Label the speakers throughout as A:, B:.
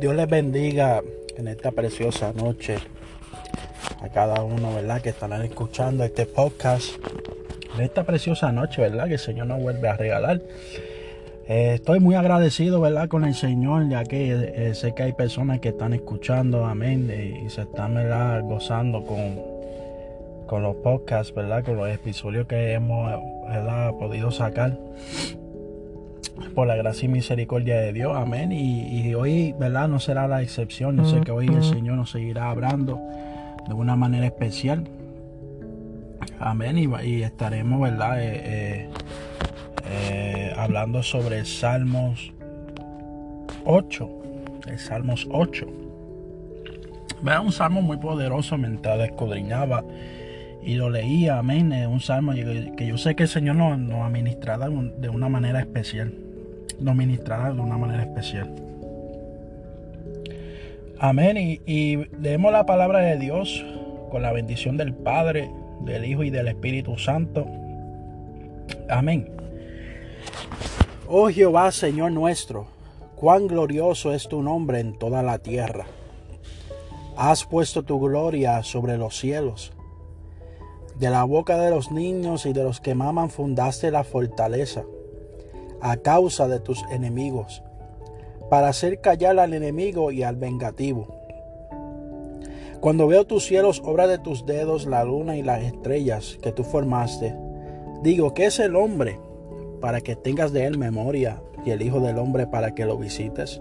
A: Dios les bendiga en esta preciosa noche a cada uno, ¿verdad? Que estarán escuchando este podcast en esta preciosa noche, ¿verdad? Que el Señor nos vuelve a regalar. Eh, estoy muy agradecido, ¿verdad? Con el Señor, ya que eh, sé que hay personas que están escuchando, amén, y, se están, ¿verdad? Gozando con, con los podcasts, ¿verdad? Con los episodios que hemos. Podido sacar por la gracia y misericordia de Dios, amén. Y, hoy, ¿verdad? No será la excepción. Yo sé que hoy el Señor nos seguirá hablando de una manera especial. Amén. Y, estaremos, ¿verdad? Eh, eh, eh, hablando sobre Salmos 8. El Salmos 8. Vea un salmo muy poderoso mientras escudriñaba y lo leía, amén. Un salmo que yo sé que el Señor nos, nos administrará de una manera especial nos ministrará de una manera especial. Amén. Y, leemos la palabra de Dios con la bendición del Padre, del Hijo y del Espíritu Santo. Amén. Oh Jehová, Señor nuestro, cuán glorioso es tu nombre en toda la tierra. Has puesto tu gloria sobre los cielos. De la boca de los niños y de los que maman fundaste la fortaleza a causa de tus enemigos, para hacer callar al enemigo y al vengativo. Cuando veo tus cielos, obra de tus dedos, la luna y las estrellas que tú formaste, digo, ¿qué es el hombre para que tengas de él memoria y el Hijo del Hombre para que lo visites?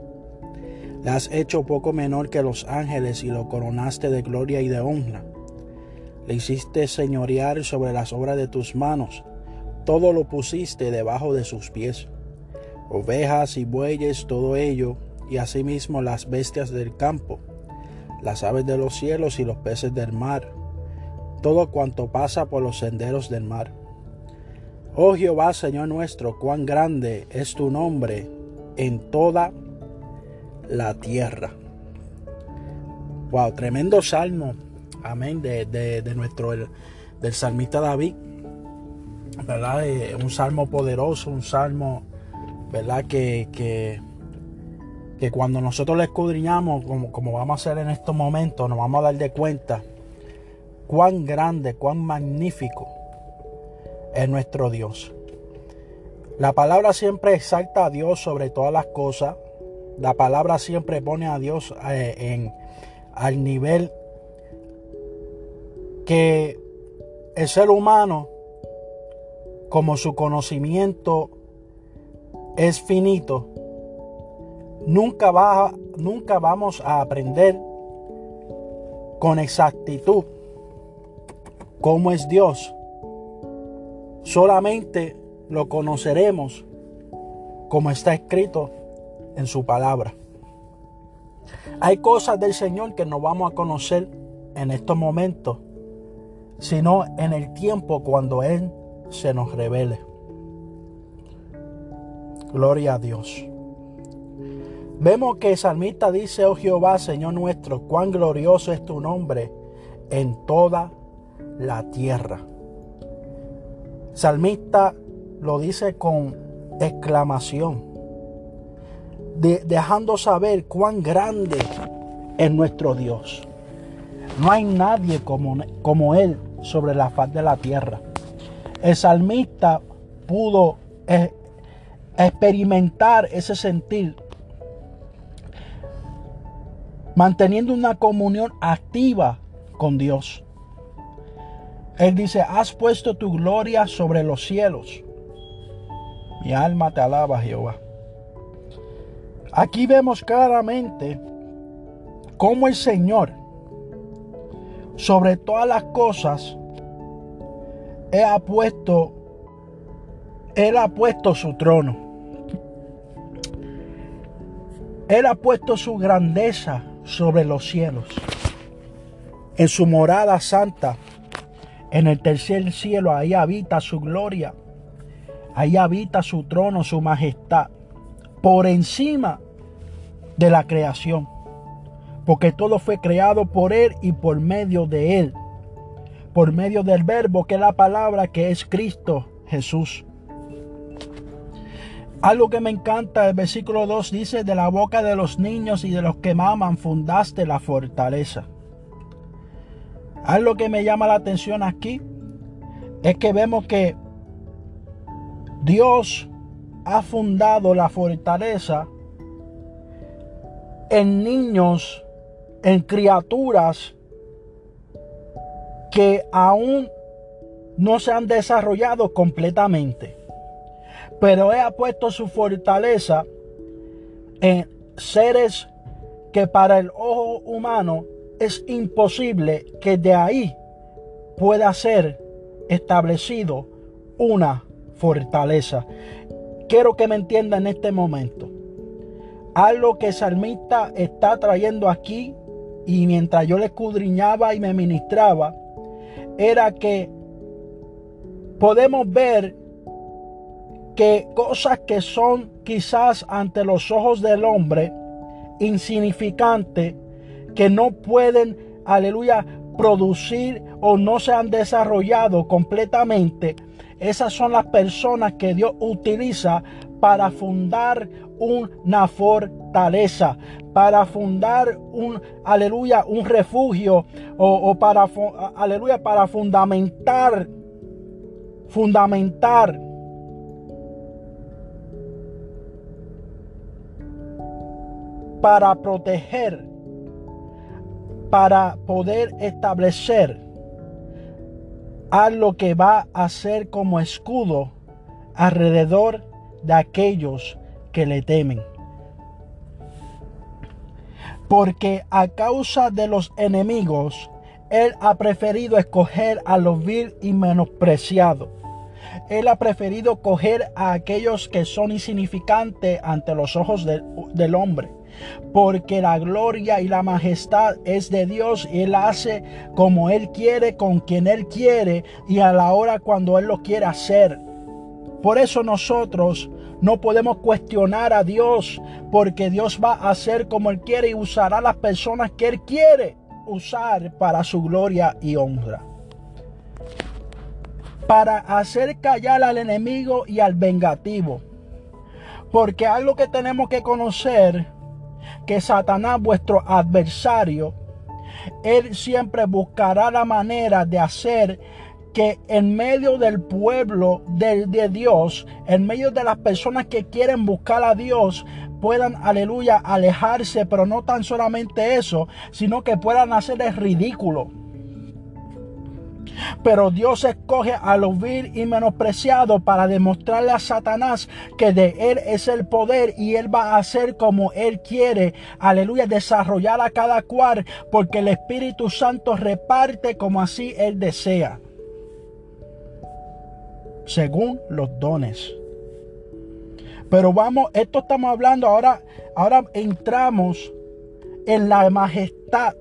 A: Le has hecho poco menor que los ángeles y lo coronaste de gloria y de honra. Le hiciste señorear sobre las obras de tus manos todo lo pusiste debajo de sus pies, ovejas y bueyes, todo ello, y asimismo las bestias del campo, las aves de los cielos y los peces del mar, todo cuanto pasa por los senderos del mar. Oh Jehová, Señor nuestro, cuán grande es tu nombre en toda la tierra. Wow, tremendo salmo, amén, de, de nuestro, del salmista David. ¿Verdad? un salmo poderoso, un salmo, ¿verdad? Que, que, que cuando nosotros lo escudriñamos, como, como, vamos a hacer en estos momentos, nos vamos a dar de cuenta cuán grande, cuán magnífico es nuestro Dios. La palabra siempre exalta a Dios sobre todas las cosas. La palabra siempre pone a Dios eh, en, al nivel que el ser humano como su conocimiento es finito, nunca, va, nunca vamos a aprender con exactitud cómo es Dios. Solamente lo conoceremos como está escrito en su palabra. Hay cosas del Señor que no vamos a conocer en estos momentos, sino en el tiempo cuando Él se nos revele. Gloria a Dios. Vemos que salmista dice, oh Jehová, Señor nuestro, cuán glorioso es tu nombre en toda la tierra. Salmista lo dice con exclamación, dejando saber cuán grande es nuestro Dios. No hay nadie como, como Él sobre la faz de la tierra el salmista pudo eh, experimentar ese sentir manteniendo una comunión activa con Dios. Él dice, has puesto tu gloria sobre los cielos. Mi alma te alaba, Jehová. Aquí vemos claramente cómo el Señor, sobre todas las cosas, él ha puesto, Él ha puesto su trono. Él ha puesto su grandeza sobre los cielos. En su morada santa, en el tercer cielo, ahí habita su gloria. Ahí habita su trono, su majestad. Por encima de la creación. Porque todo fue creado por Él y por medio de Él por medio del verbo que es la palabra que es Cristo Jesús. Algo que me encanta, el versículo 2 dice, de la boca de los niños y de los que maman fundaste la fortaleza. Algo que me llama la atención aquí es que vemos que Dios ha fundado la fortaleza en niños, en criaturas que aún no se han desarrollado completamente. Pero Él ha puesto su fortaleza en seres que para el ojo humano es imposible que de ahí pueda ser establecido una fortaleza. Quiero que me entienda en este momento. Algo que salmista está trayendo aquí y mientras yo le escudriñaba y me ministraba, era que podemos ver que cosas que son quizás ante los ojos del hombre insignificantes, que no pueden, aleluya, producir o no se han desarrollado completamente, esas son las personas que Dios utiliza para fundar una fortaleza, para fundar un, aleluya, un refugio o, o para, aleluya, para fundamentar, fundamentar para proteger, para poder establecer algo que va a ser como escudo alrededor de aquellos que le temen. Porque a causa de los enemigos, Él ha preferido escoger a los vil y menospreciados. Él ha preferido coger a aquellos que son insignificantes ante los ojos del hombre porque la gloria y la majestad es de Dios y Él hace como Él quiere, con quien Él quiere y a la hora cuando Él lo quiere hacer. Por eso nosotros no podemos cuestionar a Dios, porque Dios va a hacer como Él quiere y usará las personas que Él quiere usar para su gloria y honra. Para hacer callar al enemigo y al vengativo. Porque algo que tenemos que conocer que Satanás, vuestro adversario, él siempre buscará la manera de hacer que en medio del pueblo de, de, Dios, en medio de las personas que quieren buscar a Dios, puedan, aleluya, alejarse, pero no tan solamente eso, sino que puedan hacer el ridículo. Pero Dios escoge a los vil y menospreciados para demostrarle a Satanás que de Él es el poder y Él va a hacer como Él quiere. Aleluya, desarrollar a cada cual porque el Espíritu Santo reparte como así Él desea. Según los dones. Pero vamos, esto estamos hablando ahora, ahora entramos en la majestad,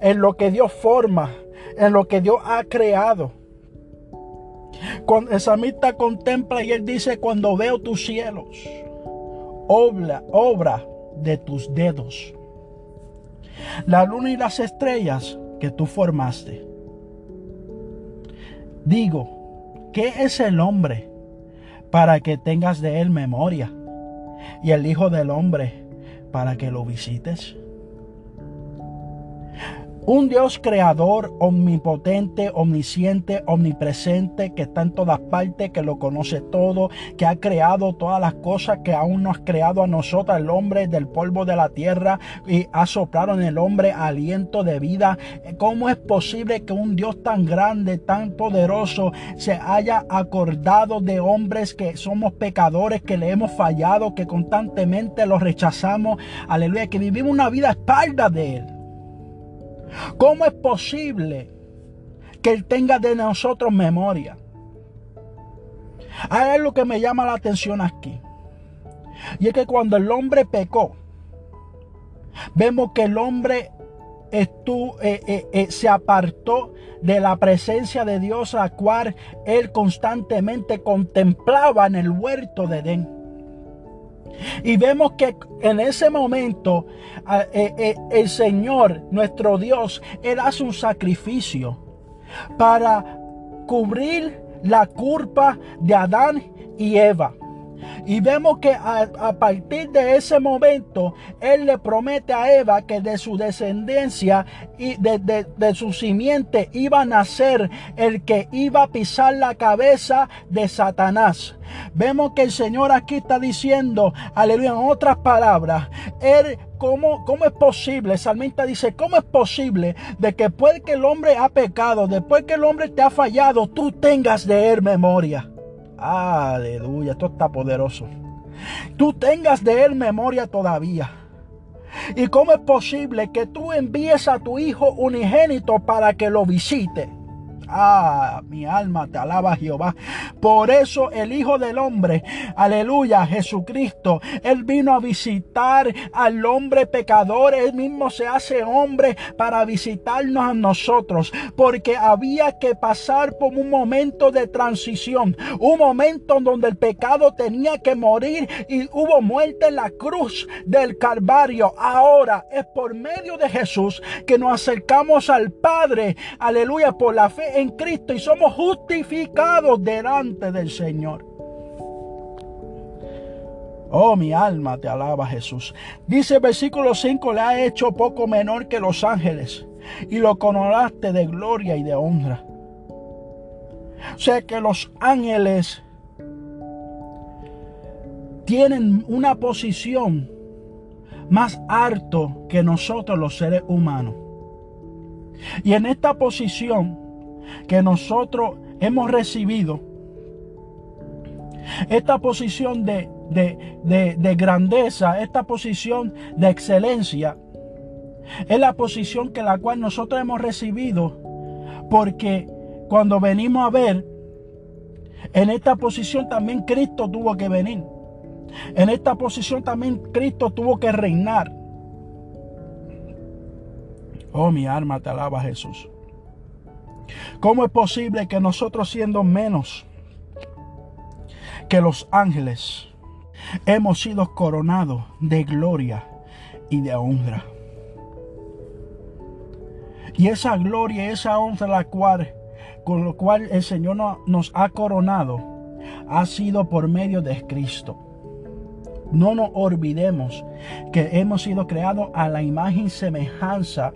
A: en lo que Dios forma en lo que Dios ha creado. Cuando el samita contempla y él dice, cuando veo tus cielos, obra, obra de tus dedos, la luna y las estrellas que tú formaste. Digo, ¿qué es el hombre para que tengas de él memoria? Y el Hijo del Hombre para que lo visites. Un Dios creador, omnipotente, omnisciente, omnipresente, que está en todas partes, que lo conoce todo, que ha creado todas las cosas que aún no has creado a nosotros, el hombre del polvo de la tierra, y ha soplado en el hombre aliento de vida. ¿Cómo es posible que un Dios tan grande, tan poderoso, se haya acordado de hombres que somos pecadores, que le hemos fallado, que constantemente los rechazamos? Aleluya, que vivimos una vida a espaldas de Él. ¿Cómo es posible que Él tenga de nosotros memoria? Hay algo que me llama la atención aquí. Y es que cuando el hombre pecó, vemos que el hombre eh, eh, eh, se apartó de la presencia de Dios, a la cual él constantemente contemplaba en el huerto de Edén. Y vemos que en ese momento eh, eh, el Señor, nuestro Dios, Él hace un sacrificio para cubrir la culpa de Adán y Eva. Y vemos que a, partir de ese momento, Él le promete a Eva que de su descendencia y de, de su simiente iba a nacer el que iba a pisar la cabeza de Satanás. Vemos que el Señor aquí está diciendo, aleluya, en otras palabras, Él ¿Cómo, ¿Cómo, es posible? Salmista dice, ¿cómo es posible de que después que el hombre ha pecado, después que el hombre te ha fallado, tú tengas de él memoria? Aleluya, esto está poderoso. Tú tengas de él memoria todavía. ¿Y cómo es posible que tú envíes a tu hijo unigénito para que lo visite? Ah, mi alma te alaba Jehová. Por eso el Hijo del Hombre, aleluya, Jesucristo, Él vino a visitar al hombre pecador. Él mismo se hace hombre para visitarnos a nosotros. Porque había que pasar por un momento de transición. Un momento donde el pecado tenía que morir y hubo muerte en la cruz del Calvario. Ahora es por medio de Jesús que nos acercamos al Padre. Aleluya, por la fe en Cristo y somos justificados delante del Señor. Oh, mi alma te alaba Jesús. Dice el versículo 5, le ha hecho poco menor que los ángeles y lo coronaste de gloria y de honra. O sea que los ángeles tienen una posición más alto que nosotros los seres humanos. Y en esta posición que nosotros hemos recibido, esta posición de, de, grandeza, esta posición de excelencia, es la posición que la cual nosotros hemos recibido, porque cuando venimos a ver, en esta posición también Cristo tuvo que venir. En esta posición también Cristo tuvo que reinar. Oh, mi alma te alaba Jesús. ¿Cómo es posible que nosotros siendo menos que los ángeles hemos sido coronados de gloria y de honra? Y esa gloria, esa honra la cual con lo cual el Señor nos ha coronado ha sido por medio de Cristo. No nos olvidemos que hemos sido creados a la imagen y semejanza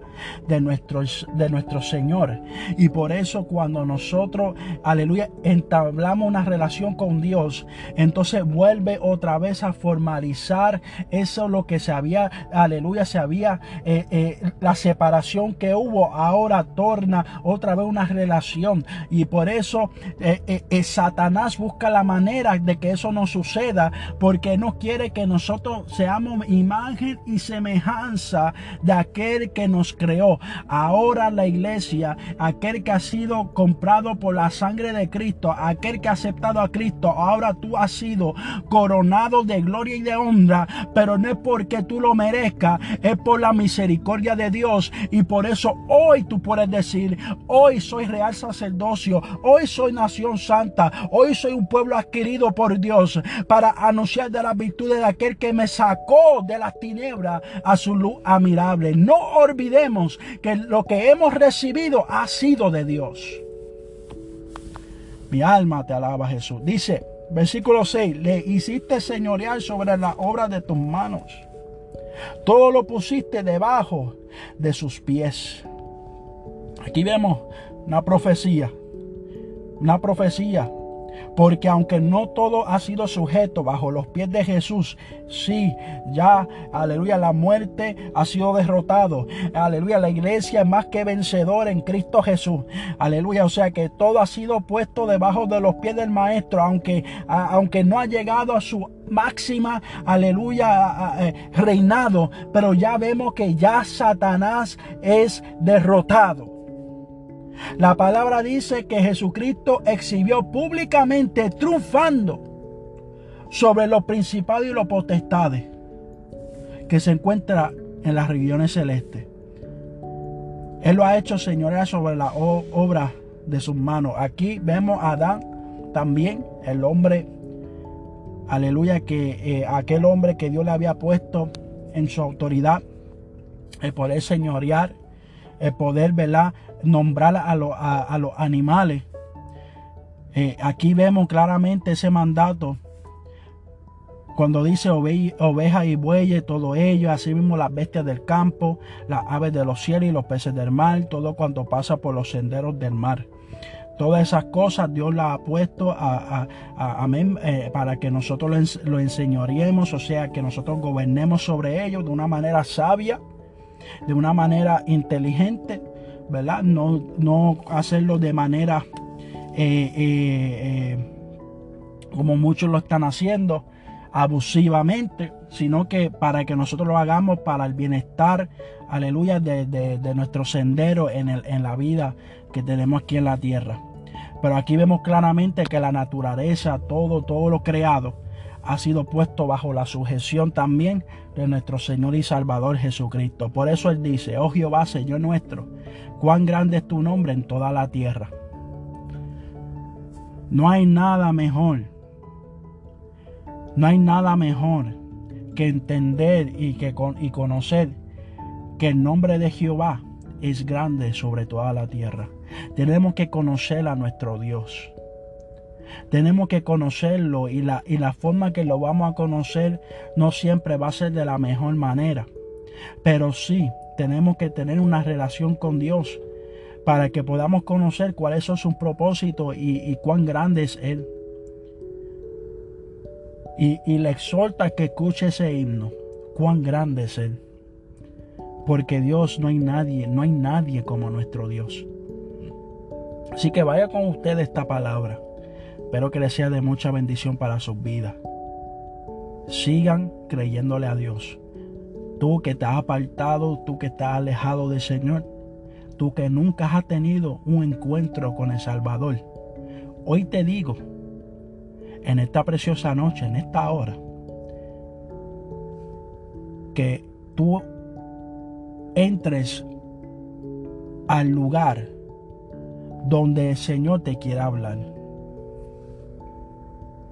A: de nuestro, de nuestro Señor. Y por eso cuando nosotros, aleluya, entablamos una relación con Dios, entonces vuelve otra vez a formalizar eso lo que se había, aleluya, se había, eh, eh, la separación que hubo, ahora torna otra vez una relación. Y por eso eh, Satanás busca la manera de que eso no suceda, porque no quiere que nosotros seamos imagen y semejanza de aquel que nos creó. Ahora la iglesia, aquel que ha sido comprado por la sangre de Cristo, aquel que ha aceptado a Cristo, ahora tú has sido coronado de gloria y de honra, pero no es porque tú lo merezcas, es por la misericordia de Dios. Y por eso hoy tú puedes decir, hoy soy real sacerdocio, hoy soy nación santa, hoy soy un pueblo adquirido por Dios para anunciar de las virtudes de aquel que me sacó de las tinieblas a su luz admirable. No olvidemos que lo que hemos recibido ha sido de Dios. Mi alma te alaba Jesús. Dice, versículo 6, le hiciste señorear sobre la obra de tus manos. Todo lo pusiste debajo de sus pies. Aquí vemos una profecía. Una profecía porque aunque no todo ha sido sujeto bajo los pies de Jesús, sí, ya, aleluya, la muerte ha sido derrotado. Aleluya, la iglesia es más que vencedora en Cristo Jesús. Aleluya, o sea que todo ha sido puesto debajo de los pies del Maestro, aunque, aunque no ha llegado a su máxima, aleluya, eh, reinado, pero ya vemos que ya Satanás es derrotado. La palabra dice que Jesucristo exhibió públicamente triunfando sobre los principados y los potestades que se encuentran en las regiones celestes. Él lo ha hecho señorea sobre la obra de sus manos. Aquí vemos a Adán también, el hombre, aleluya, que eh, aquel hombre que Dios le había puesto en su autoridad, el poder señorear, el poder, ¿verdad? Nombrar a, a, los animales. Eh, aquí vemos claramente ese mandato Cuando dice ovejas y bueyes, todo ello, así mismo las bestias del campo, las aves de los cielos y los peces del mar, todo cuanto pasa por los senderos del mar. Todas esas cosas Dios las ha puesto a, eh, para que nosotros lo, enseñoreemos, o sea, que nosotros gobernemos sobre ellos de una manera sabia, de una manera inteligente, ¿verdad? No, no hacerlo de manera eh, eh, como muchos lo están haciendo, abusivamente, sino que para que nosotros lo hagamos para el bienestar, aleluya, de, nuestro sendero en, el, en la vida que tenemos aquí en la tierra. Pero aquí vemos claramente que la naturaleza, todo, todo lo creado, ha sido puesto bajo la sujeción también de nuestro Señor y Salvador Jesucristo. Por eso Él dice, oh Jehová, Señor nuestro, cuán grande es tu nombre en toda la tierra. No hay nada mejor no hay nada mejor que entender y, que y conocer que el nombre de Jehová es grande sobre toda la tierra. Tenemos que conocer a nuestro Dios. Tenemos que conocerlo y la, y la forma que lo vamos a conocer no siempre va a ser de la mejor manera. Pero sí, tenemos que tener una relación con Dios para que podamos conocer cuáles son sus propósitos y, y cuán grande es Él y, le exhorta que escuche ese himno. Cuán grande es Él. Porque Dios no hay nadie, no hay nadie como nuestro Dios. Así que vaya con usted esta palabra. Espero que le sea de mucha bendición para sus vidas. Sigan creyéndole a Dios. Tú que estás apartado, tú que estás alejado del Señor, tú que nunca has tenido un encuentro con el Salvador. Hoy te digo en esta preciosa noche, en esta hora, que tú entres al lugar donde el Señor te quiera hablar.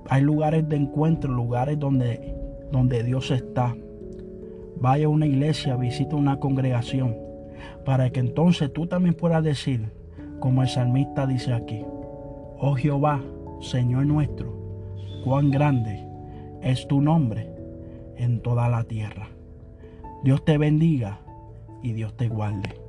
A: Hay lugares de encuentro, lugares donde, donde Dios está. Vaya a una iglesia, visita una congregación, para que entonces tú también puedas decir, como el salmista dice aquí, oh Jehová, Señor nuestro, cuán grande es tu nombre en toda la tierra. Dios te bendiga y Dios te guarde.